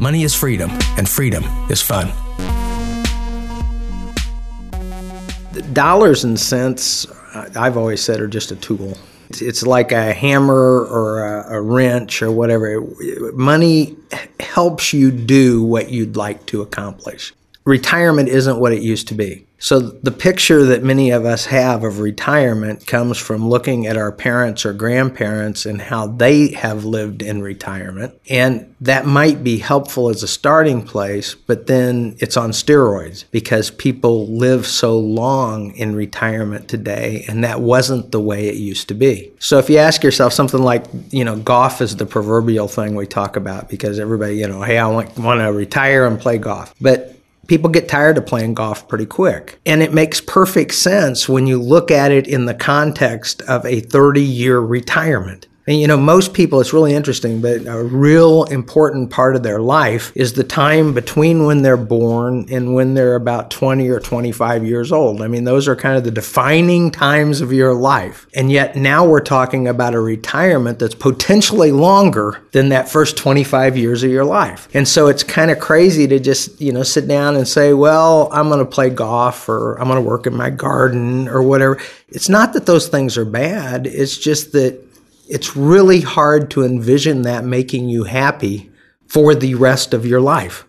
Money is freedom, and freedom is fun. Dollars and cents, I've always said, are just a tool. It's like a hammer or a, a, wrench or whatever. Money helps you do what you'd like to accomplish. Retirement isn't what it used to be. So the picture that many of us have of retirement comes from looking at our parents or grandparents and how they have lived in retirement. And that might be helpful as a starting place, but then it's on steroids because people live so long in retirement today and that wasn't the way it used to be. So if you ask yourself something like, you know, golf is the proverbial thing we talk about because everybody, you know, hey, I want, want to retire and play golf. But people get tired of playing golf pretty quick. And it makes perfect sense when you look at it in the context of a 30 year retirement. And you know, most people, it's really interesting, but a real important part of their life is the time between when they're born and when they're about 20 or 25 years old. I mean, those are kind of the defining times of your life. And yet now we're talking about a retirement that's potentially longer than that first 25 years of your life. And so it's kind of crazy to just, you know, sit down and say, well, I'm going to play golf or I'm going to work in my garden or whatever. It's not that those things are bad. It's just that it's really hard to envision that making you happy for the rest of your life.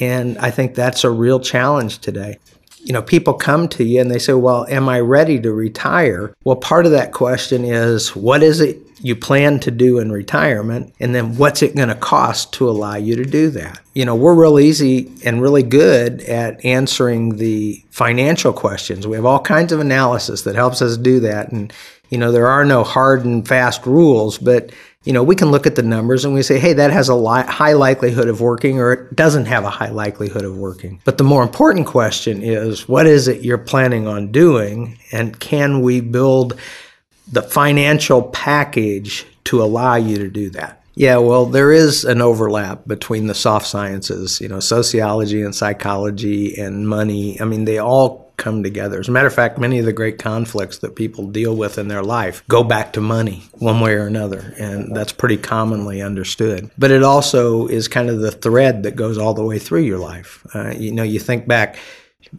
And I think that's a real challenge today. You know, people come to you and they say, Well, am I ready to retire? Well, part of that question is, What is it you plan to do in retirement? And then what's it going to cost to allow you to do that? You know, we're real easy and really good at answering the financial questions. We have all kinds of analysis that helps us do that. And you know, there are no hard and fast rules, but you know, we can look at the numbers and we say, hey, that has a li- high likelihood of working or it doesn't have a high likelihood of working. But the more important question is, what is it you're planning on doing? And can we build the financial package to allow you to do that? Yeah, well, there is an overlap between the soft sciences, you know, sociology and psychology and money. I mean, they all come together. As a matter of fact, many of the great conflicts that people deal with in their life go back to money one way or another, and that's pretty commonly understood. But it also is kind of the thread that goes all the way through your life. Uh, you know, you think back.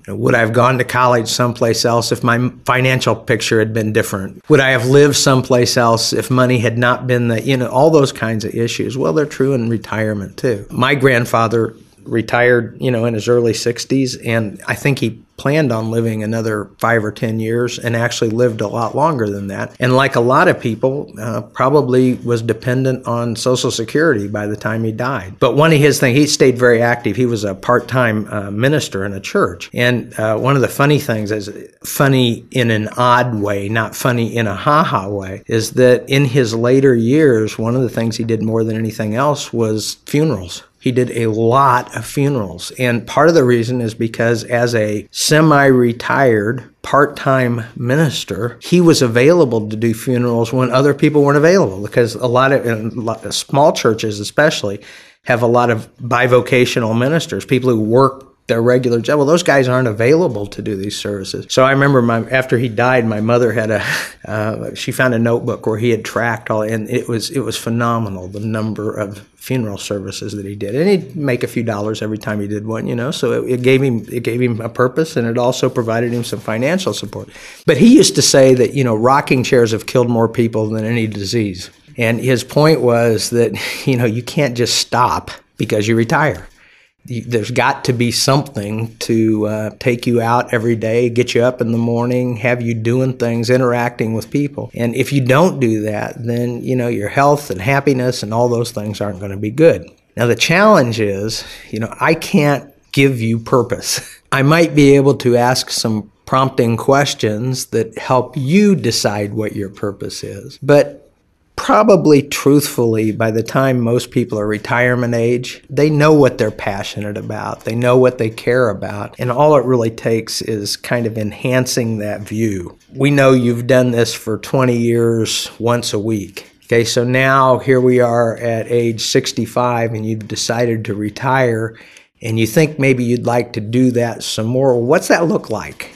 Would I have gone to college someplace else if my financial picture had been different? Would I have lived someplace else if money had not been the, you know, all those kinds of issues? Well, they're true in retirement too. My grandfather retired, you know, in his early 60s, and I think he planned on living another five or 10 years and actually lived a lot longer than that. And like a lot of people, uh, probably was dependent on Social Security by the time he died. But one of his things, he stayed very active. He was a part time uh, minister in a church. And uh, one of the funny things is funny in an odd way, not funny in a ha ha way, is that in his later years, one of the things he did more than anything else was funerals. He did a lot of funerals. And part of the reason is because as a semi retired part time minister, he was available to do funerals when other people weren't available because a lot of, small churches, especially, have a lot of bivocational ministers, people who work their regular job. Well, those guys aren't available to do these services. So I remember my after he died, my mother had a uh, she found a notebook where he had tracked all, and it was it was phenomenal the number of funeral services that he did, and he'd make a few dollars every time he did one, you know. So it, it gave him it gave him a purpose, and it also provided him some financial support. But he used to say that you know rocking chairs have killed more people than any disease, and his point was that you know you can't just stop because you retire there's got to be something to uh, take you out every day, get you up in the morning, have you doing things, interacting with people. And if you don't do that, then you know your health and happiness and all those things aren't going to be good. Now the challenge is, you know, I can't give you purpose. I might be able to ask some prompting questions that help you decide what your purpose is. But probably truthfully, by the time most people are retirement age, they know what they're passionate about. They know what they care about. And all it really takes is kind of enhancing that view. We know you've done this for 20 years once a week. Okay, so now here we are at age 65 and you've decided to retire and you think maybe you'd like to do that some more. What's that look like?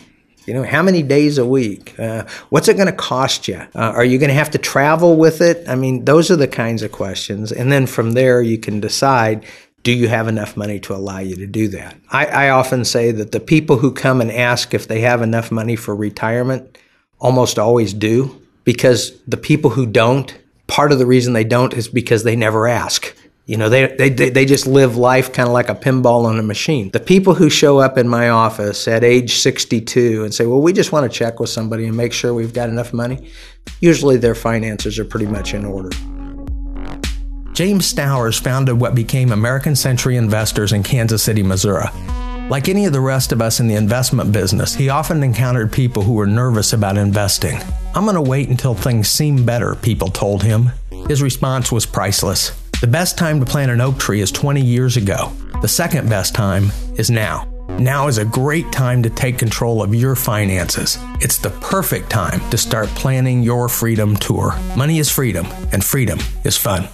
You know, how many days a week? Uh, what's it going to cost you? Uh, are you going to have to travel with it? I mean, those are the kinds of questions. And then from there, you can decide do you have enough money to allow you to do that? I, I, often say that the people who come and ask if they have enough money for retirement almost always do, because the people who don't, part of the reason they don't is because they never ask. You know, they, they, they just live life kind of like a pinball on a machine. The people who show up in my office at age 62 and say, well, we just want to check with somebody and make sure we've got enough money, usually their finances are pretty much in order. James Stowers founded what became American Century Investors in Kansas City, Missouri. Like any of the rest of us in the investment business, he often encountered people who were nervous about investing. I'm going to wait until things seem better, people told him. His response was priceless. The best time to plant an oak tree is 20 years ago. The second best time is now. Now is a great time to take control of your finances. It's the perfect time to start planning your freedom tour. Money is freedom, and freedom is fun.